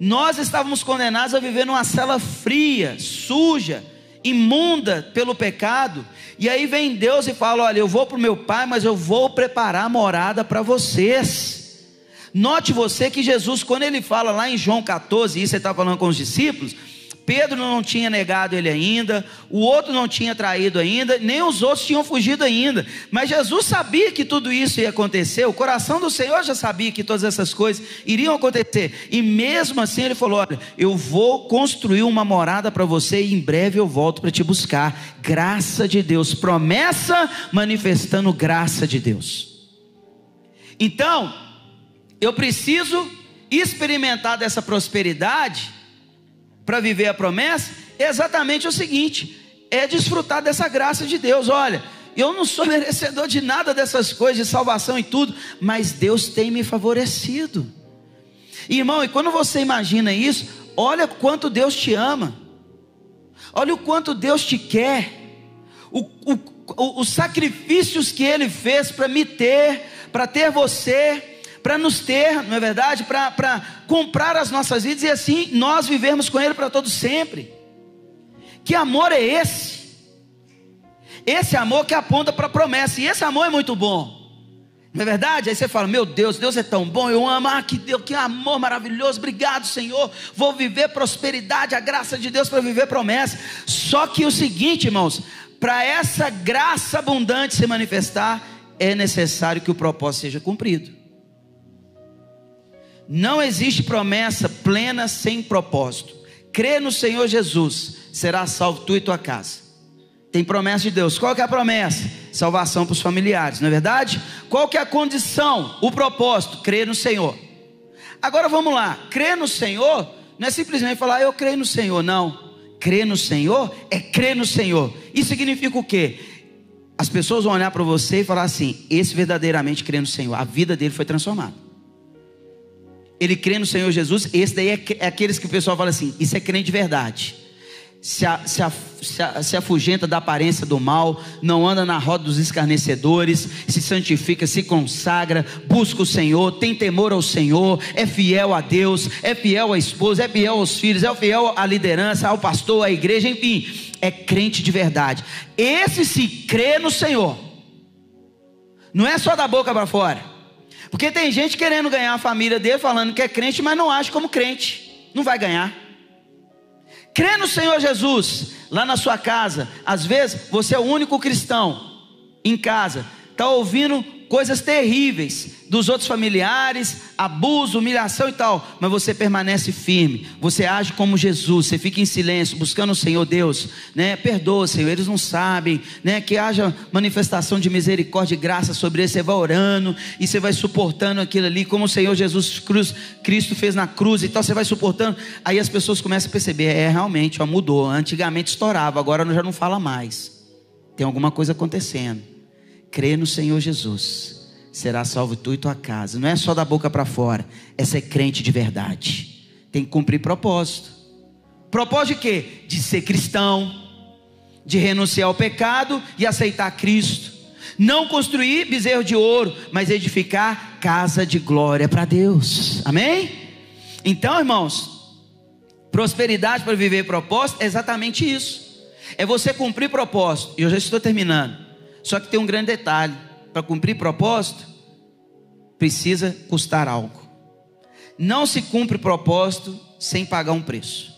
Nós estávamos condenados a viver numa cela fria, suja, imunda pelo pecado. E aí vem Deus e fala: Olha, eu vou para o meu pai, mas eu vou preparar morada para vocês. Note você que Jesus, quando ele fala lá em João 14, isso ele está falando com os discípulos, Pedro não tinha negado ele ainda, o outro não tinha traído ainda, nem os outros tinham fugido ainda. Mas Jesus sabia que tudo isso ia acontecer, o coração do Senhor já sabia que todas essas coisas iriam acontecer. E mesmo assim ele falou: Olha, eu vou construir uma morada para você e em breve eu volto para te buscar. Graça de Deus, promessa manifestando graça de Deus. Então, eu preciso experimentar dessa prosperidade para viver a promessa é exatamente o seguinte: é desfrutar dessa graça de Deus. Olha, eu não sou [LAUGHS] merecedor de nada dessas coisas, de salvação e tudo, mas Deus tem me favorecido. Irmão, e quando você imagina isso, olha quanto Deus te ama, olha o quanto Deus te quer, o, o, os sacrifícios que Ele fez para me ter, para ter você, para nos ter, não é verdade? Para comprar as nossas vidas e assim nós vivermos com Ele para todo sempre. Que amor é esse? Esse amor que aponta para a promessa, e esse amor é muito bom. Não é verdade? Aí você fala: Meu Deus, Deus é tão bom, eu amo, ah, que Deus, que amor maravilhoso, obrigado, Senhor. Vou viver prosperidade, a graça de Deus para viver promessa. Só que o seguinte, irmãos, para essa graça abundante se manifestar, é necessário que o propósito seja cumprido. Não existe promessa plena sem propósito. Crê no Senhor Jesus, será salvo tu e tua casa. Tem promessa de Deus. Qual que é a promessa? Salvação para os familiares, não é verdade? Qual que é a condição? O propósito? Crer no Senhor. Agora vamos lá. Crer no Senhor não é simplesmente falar eu creio no Senhor, não. Crer no Senhor é crer no Senhor. Isso significa o quê? As pessoas vão olhar para você e falar assim: esse verdadeiramente crê no Senhor, a vida dele foi transformada ele crê no Senhor Jesus, esse daí é, é aqueles que o pessoal fala assim: isso é crente de verdade. Se, a, se, a, se, a, se afugenta da aparência do mal, não anda na roda dos escarnecedores, se santifica, se consagra, busca o Senhor, tem temor ao Senhor, é fiel a Deus, é fiel à esposa, é fiel aos filhos, é fiel à liderança, ao pastor, à igreja, enfim, é crente de verdade. Esse se crê no Senhor, não é só da boca para fora. Porque tem gente querendo ganhar a família dele, falando que é crente, mas não age como crente. Não vai ganhar. Crê no Senhor Jesus, lá na sua casa. Às vezes você é o único cristão em casa, está ouvindo coisas terríveis dos outros familiares, abuso, humilhação e tal, mas você permanece firme, você age como Jesus, você fica em silêncio, buscando o Senhor Deus, né? Perdoa, Senhor, eles não sabem, né? Que haja manifestação de misericórdia e graça sobre eles, você vai orando e você vai suportando aquilo ali, como o Senhor Jesus Cruz, Cristo fez na cruz e tal, você vai suportando, aí as pessoas começam a perceber, é realmente, ó, mudou, antigamente estourava, agora já não fala mais, tem alguma coisa acontecendo crê no Senhor Jesus, será salvo tu e tua casa. Não é só da boca para fora, é ser crente de verdade. Tem que cumprir propósito. Propósito de quê? De ser cristão, de renunciar ao pecado e aceitar Cristo. Não construir bezerro de ouro, mas edificar casa de glória para Deus. Amém? Então, irmãos, prosperidade para viver propósito é exatamente isso. É você cumprir propósito. E eu já estou terminando só que tem um grande detalhe: para cumprir propósito, precisa custar algo. Não se cumpre propósito sem pagar um preço.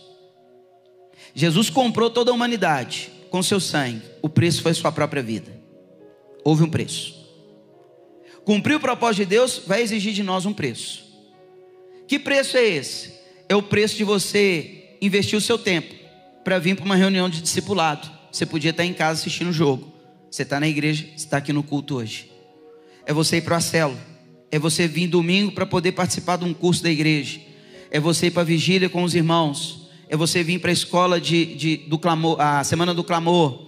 Jesus comprou toda a humanidade com seu sangue, o preço foi sua própria vida. Houve um preço. Cumprir o propósito de Deus vai exigir de nós um preço. Que preço é esse? É o preço de você investir o seu tempo para vir para uma reunião de discipulado. Você podia estar em casa assistindo o jogo. Você está na igreja, está aqui no culto hoje. É você ir para a célula. É você vir domingo para poder participar de um curso da igreja. É você ir para a vigília com os irmãos. É você vir para a escola de, de, do clamor, a semana do clamor.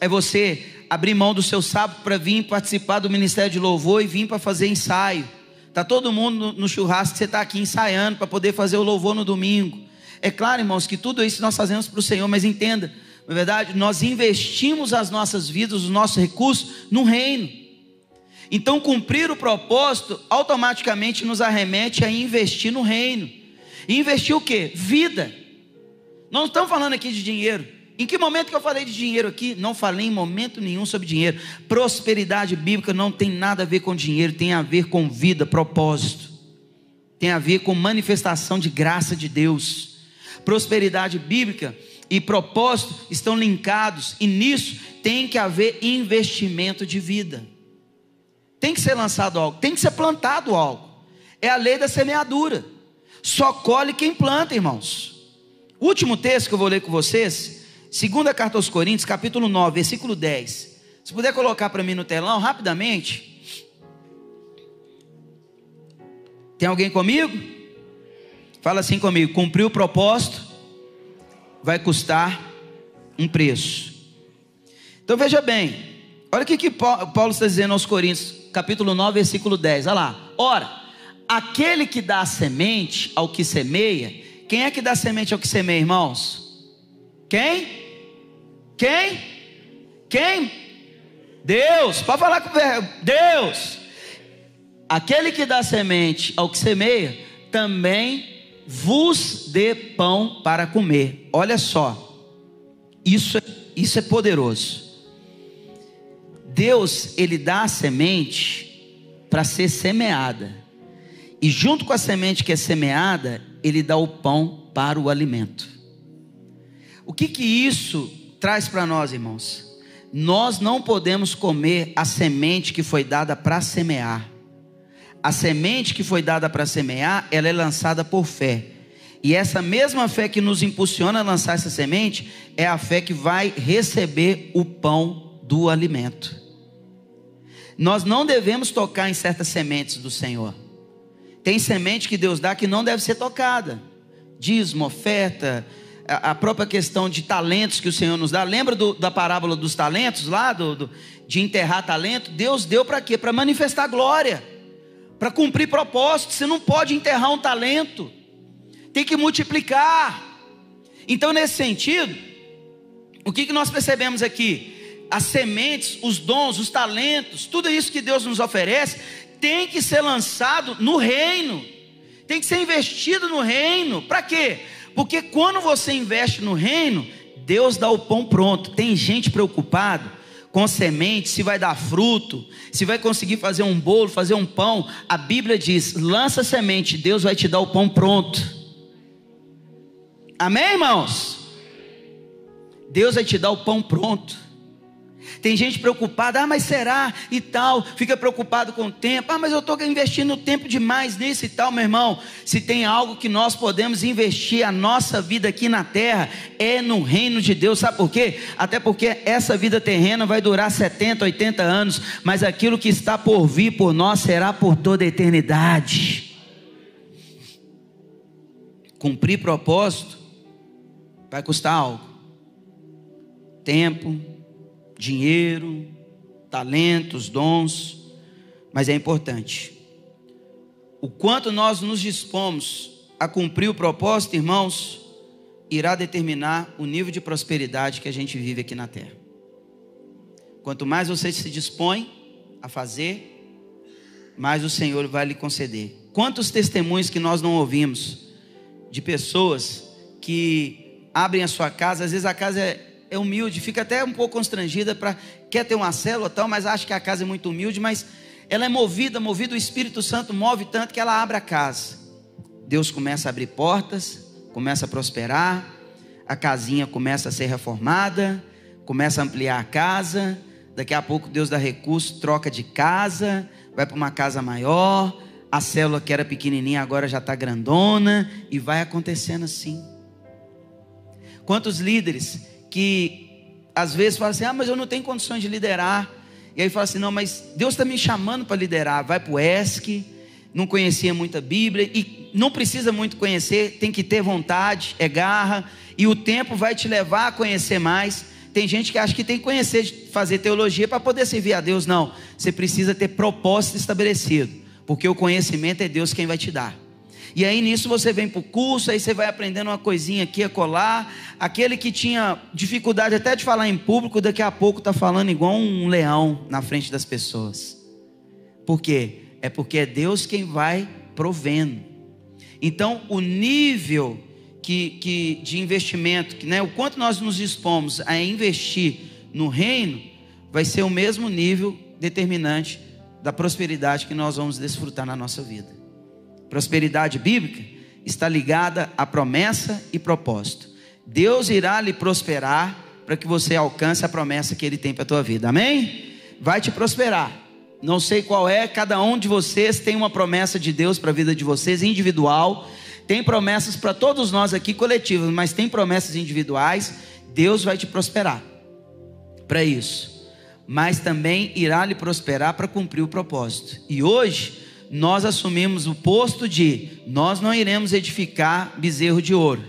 É você abrir mão do seu sábado para vir participar do ministério de louvor e vir para fazer ensaio. Tá todo mundo no, churrasco, você está aqui ensaiando para poder fazer o louvor no domingo. É claro, irmãos, que tudo isso nós fazemos para o Senhor, mas entenda, na é verdade, nós investimos as nossas vidas, os nossos recursos no reino. Então, cumprir o propósito automaticamente nos arremete a investir no reino. E investir o quê? Vida. Não estamos falando aqui de dinheiro. Em que momento que eu falei de dinheiro aqui? Não falei em momento nenhum sobre dinheiro. Prosperidade bíblica não tem nada a ver com dinheiro, tem a ver com vida, propósito. Tem a ver com manifestação de graça de Deus. Prosperidade bíblica e propósito estão linkados, e nisso tem que haver investimento de vida. Tem que ser lançado algo, tem que ser plantado algo. É a lei da semeadura. Só colhe quem planta, irmãos. Último texto que eu vou ler com vocês, segunda carta aos Coríntios, capítulo 9, versículo 10. Se puder colocar para mim no telão rapidamente. Tem alguém comigo? Fala assim comigo: cumprir o propósito vai custar um preço. Então veja bem, olha o que, que Paulo está dizendo aos Coríntios, capítulo 9, versículo 10. Olha lá. Ora, aquele que dá semente ao que semeia, quem é que dá semente ao que semeia, irmãos? Quem? Quem? Quem? Deus. Para falar com Deus. Aquele que dá semente ao que semeia, também vos dê pão para comer. Olha só. Isso, é, isso é poderoso. Deus, ele dá a semente para ser semeada. E junto com a semente que é semeada, ele dá o pão para o alimento. O que que isso traz para nós, irmãos? Nós não podemos comer a semente que foi dada para semear. A semente que foi dada para semear, ela é lançada por fé. E essa mesma fé que nos impulsiona a lançar essa semente é a fé que vai receber o pão do alimento. Nós não devemos tocar em certas sementes do Senhor. Tem semente que Deus dá que não deve ser tocada. Dízimo, oferta, a própria questão de talentos que o Senhor nos dá. Lembra do, da parábola dos talentos lá, do, do de enterrar talento? Deus deu para quê? Para manifestar glória, para cumprir propósito. Você não pode enterrar um talento, tem que multiplicar. Então, nesse sentido, o que, que nós percebemos aqui? As sementes, os dons, os talentos, tudo isso que Deus nos oferece, tem que ser lançado no reino, tem que ser investido no reino. Para quê? Porque quando você investe no reino, Deus dá o pão pronto. Tem gente preocupado com semente, se vai dar fruto, se vai conseguir fazer um bolo, fazer um pão. A Bíblia diz: lança semente, Deus vai te dar o pão pronto. Amém, irmãos? Deus vai te dar o pão pronto. Tem gente preocupada, ah, mas será e tal, fica preocupado com o tempo, ah, mas eu estou investindo tempo demais nisso e tal, meu irmão. Se tem algo que nós podemos investir a nossa vida aqui na terra, é no reino de Deus, sabe por quê? Até porque essa vida terrena vai durar 70, 80 anos, mas aquilo que está por vir por nós será por toda a eternidade. Cumprir propósito vai custar algo. Tempo, dinheiro, talentos, dons, mas é importante. O quanto nós nos dispomos a cumprir o propósito, irmãos, irá determinar o nível de prosperidade que a gente vive aqui na terra. Quanto mais você se dispõe a fazer, mais o Senhor vai lhe conceder. Quantos testemunhos que nós não ouvimos de pessoas que abrem a sua casa, às vezes a casa é é humilde, fica até um pouco constrangida para quer ter uma célula tal, mas acha que a casa é muito humilde, mas ela é movida, movida o Espírito Santo move tanto que ela abre a casa. Deus começa a abrir portas, começa a prosperar, a casinha começa a ser reformada, começa a ampliar a casa, daqui a pouco Deus dá recurso, troca de casa, vai para uma casa maior, a célula que era pequenininha agora já está grandona e vai acontecendo assim. Quantos líderes que às vezes fala assim: ah, mas eu não tenho condições de liderar. E aí fala assim: não, mas Deus está me chamando para liderar. Vai para o ESC, não conhecia muita Bíblia, e não precisa muito conhecer, tem que ter vontade, é garra, e o tempo vai te levar a conhecer mais. Tem gente que acha que tem que conhecer, fazer teologia para poder servir a Deus. Não, você precisa ter propósito estabelecido, porque o conhecimento é Deus quem vai te dar. E aí nisso você vem para o curso, aí você vai aprendendo uma coisinha aqui a colar. Aquele que tinha dificuldade até de falar em público, daqui a pouco está falando igual um leão na frente das pessoas. Por quê? É porque é Deus quem vai provendo. Então, o nível que, que de investimento, que, né, o quanto nós nos dispomos a investir no reino, vai ser o mesmo nível determinante da prosperidade que nós vamos desfrutar na nossa vida. Prosperidade bíblica está ligada a promessa e propósito. Deus irá lhe prosperar para que você alcance a promessa que Ele tem para a tua vida. Amém? Vai te prosperar. Não sei qual é, cada um de vocês tem uma promessa de Deus para a vida de vocês, individual. Tem promessas para todos nós aqui coletivas, mas tem promessas individuais. Deus vai te prosperar para isso, mas também irá lhe prosperar para cumprir o propósito. E hoje nós assumimos o posto de nós não iremos edificar bezerro de ouro,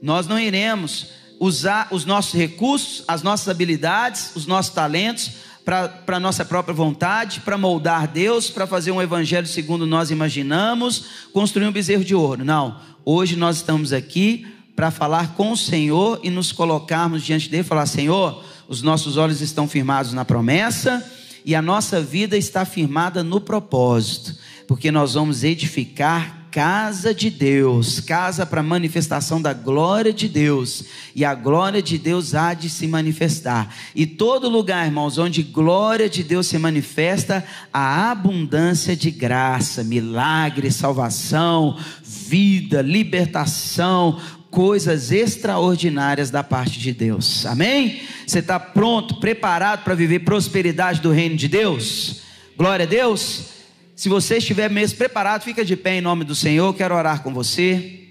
nós não iremos usar os nossos recursos, as nossas habilidades, os nossos talentos para a nossa própria vontade, para moldar Deus, para fazer um evangelho segundo nós imaginamos, construir um bezerro de ouro. Não, hoje nós estamos aqui para falar com o Senhor e nos colocarmos diante dele, falar: Senhor, os nossos olhos estão firmados na promessa e a nossa vida está firmada no propósito porque nós vamos edificar casa de Deus, casa para manifestação da glória de Deus, e a glória de Deus há de se manifestar. E todo lugar, irmãos, onde glória de Deus se manifesta, a abundância de graça, milagre, salvação, vida, libertação, coisas extraordinárias da parte de Deus. Amém? Você está pronto, preparado para viver prosperidade do reino de Deus? Glória a Deus. Se você estiver mesmo preparado, fica de pé em nome do Senhor. Quero orar com você.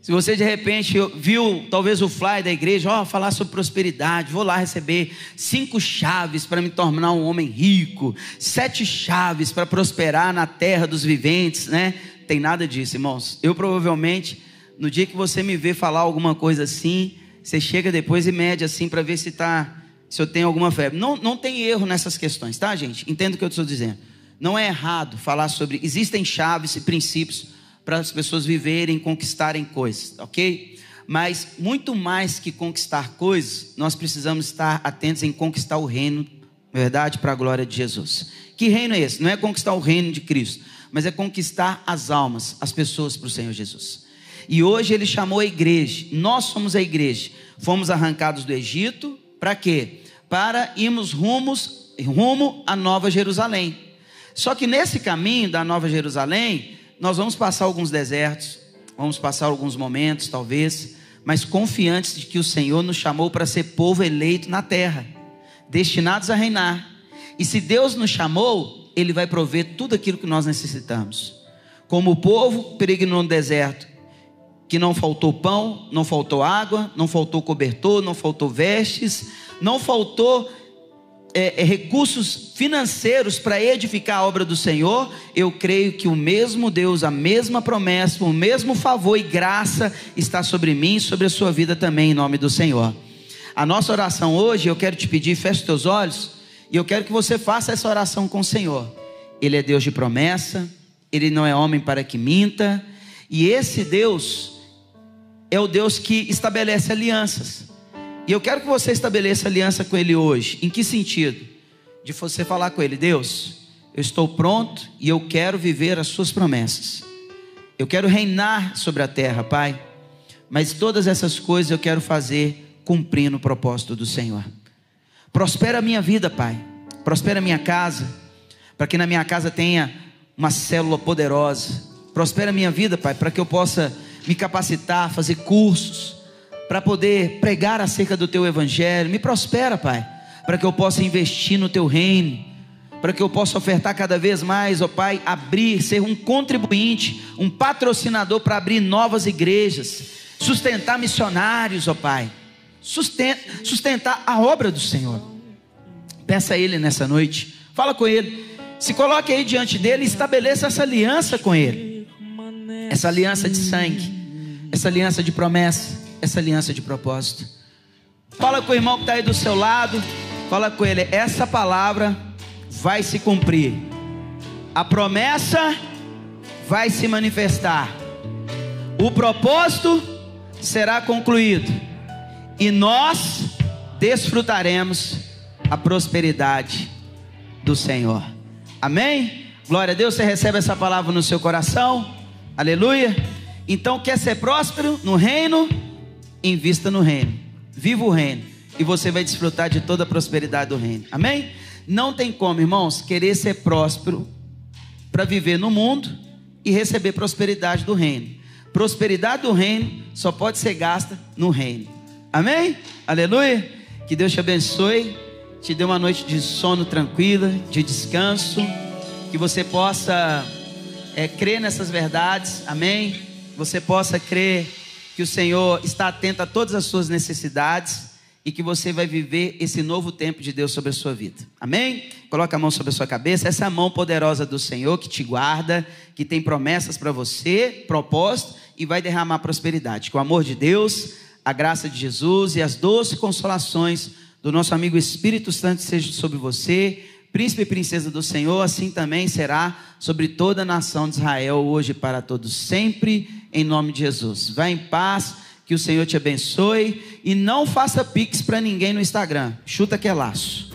Se você de repente viu talvez o fly da igreja, ó, falar sobre prosperidade, vou lá receber cinco chaves para me tornar um homem rico, sete chaves para prosperar na terra dos viventes, né? Tem nada disso, irmãos. Eu provavelmente, no dia que você me vê falar alguma coisa assim, você chega depois e mede assim para ver se está se eu tenho alguma fé. Não, não tem erro nessas questões, tá, gente? Entenda o que eu estou dizendo. Não é errado falar sobre. Existem chaves e princípios para as pessoas viverem, conquistarem coisas, ok? Mas muito mais que conquistar coisas, nós precisamos estar atentos em conquistar o reino, verdade, para a glória de Jesus. Que reino é esse? Não é conquistar o reino de Cristo, mas é conquistar as almas, as pessoas para o Senhor Jesus. E hoje ele chamou a igreja, nós somos a igreja, fomos arrancados do Egito, para quê? para irmos rumos, rumo à Nova Jerusalém. Só que nesse caminho da Nova Jerusalém, nós vamos passar alguns desertos, vamos passar alguns momentos, talvez, mas confiantes de que o Senhor nos chamou para ser povo eleito na terra, destinados a reinar. E se Deus nos chamou, Ele vai prover tudo aquilo que nós necessitamos. Como o povo peregrinou no deserto, que não faltou pão, não faltou água, não faltou cobertor, não faltou vestes, não faltou é, é, recursos financeiros para edificar a obra do Senhor, eu creio que o mesmo Deus, a mesma promessa, o mesmo favor e graça está sobre mim e sobre a sua vida também, em nome do Senhor. A nossa oração hoje, eu quero te pedir, feche os teus olhos, e eu quero que você faça essa oração com o Senhor. Ele é Deus de promessa, ele não é homem para que minta, e esse Deus é o Deus que estabelece alianças. E eu quero que você estabeleça aliança com Ele hoje. Em que sentido? De você falar com Ele, Deus, eu estou pronto e eu quero viver as Suas promessas. Eu quero reinar sobre a terra, Pai. Mas todas essas coisas eu quero fazer cumprindo o propósito do Senhor. Prospera a minha vida, Pai. Prospera a minha casa, para que na minha casa tenha uma célula poderosa. Prospera a minha vida, Pai, para que eu possa me capacitar, fazer cursos, para poder pregar acerca do teu evangelho. Me prospera, Pai, para que eu possa investir no teu reino, para que eu possa ofertar cada vez mais, ó Pai, abrir, ser um contribuinte, um patrocinador para abrir novas igrejas, sustentar missionários, ó Pai, sustentar a obra do Senhor. Peça a Ele nessa noite, fala com Ele, se coloque aí diante dele e estabeleça essa aliança com Ele, essa aliança de sangue, essa aliança de promessa essa aliança de propósito. Fala com o irmão que está aí do seu lado. Fala com ele. Essa palavra vai se cumprir. A promessa vai se manifestar. O propósito será concluído. E nós desfrutaremos a prosperidade do Senhor. Amém? Glória a Deus, você recebe essa palavra no seu coração. Aleluia. Então, quer ser próspero no reino? Invista no reino. Viva o reino. E você vai desfrutar de toda a prosperidade do reino. Amém? Não tem como, irmãos, querer ser próspero para viver no mundo e receber prosperidade do reino. Prosperidade do reino só pode ser gasta no reino. Amém? Aleluia. Que Deus te abençoe, te dê uma noite de sono tranquila, de descanso, que você possa é, crer nessas verdades. Amém? Você possa crer que o Senhor está atento a todas as suas necessidades e que você vai viver esse novo tempo de Deus sobre a sua vida. Amém? Coloca a mão sobre a sua cabeça. Essa é mão poderosa do Senhor que te guarda, que tem promessas para você, propósito e vai derramar prosperidade. Com o amor de Deus, a graça de Jesus e as doces consolações do nosso amigo Espírito Santo sejam sobre você, príncipe e princesa do Senhor, assim também será sobre toda a nação de Israel, hoje para todos sempre, em nome de Jesus. Vá em paz que o Senhor te abençoe e não faça pix para ninguém no Instagram. Chuta que é laço.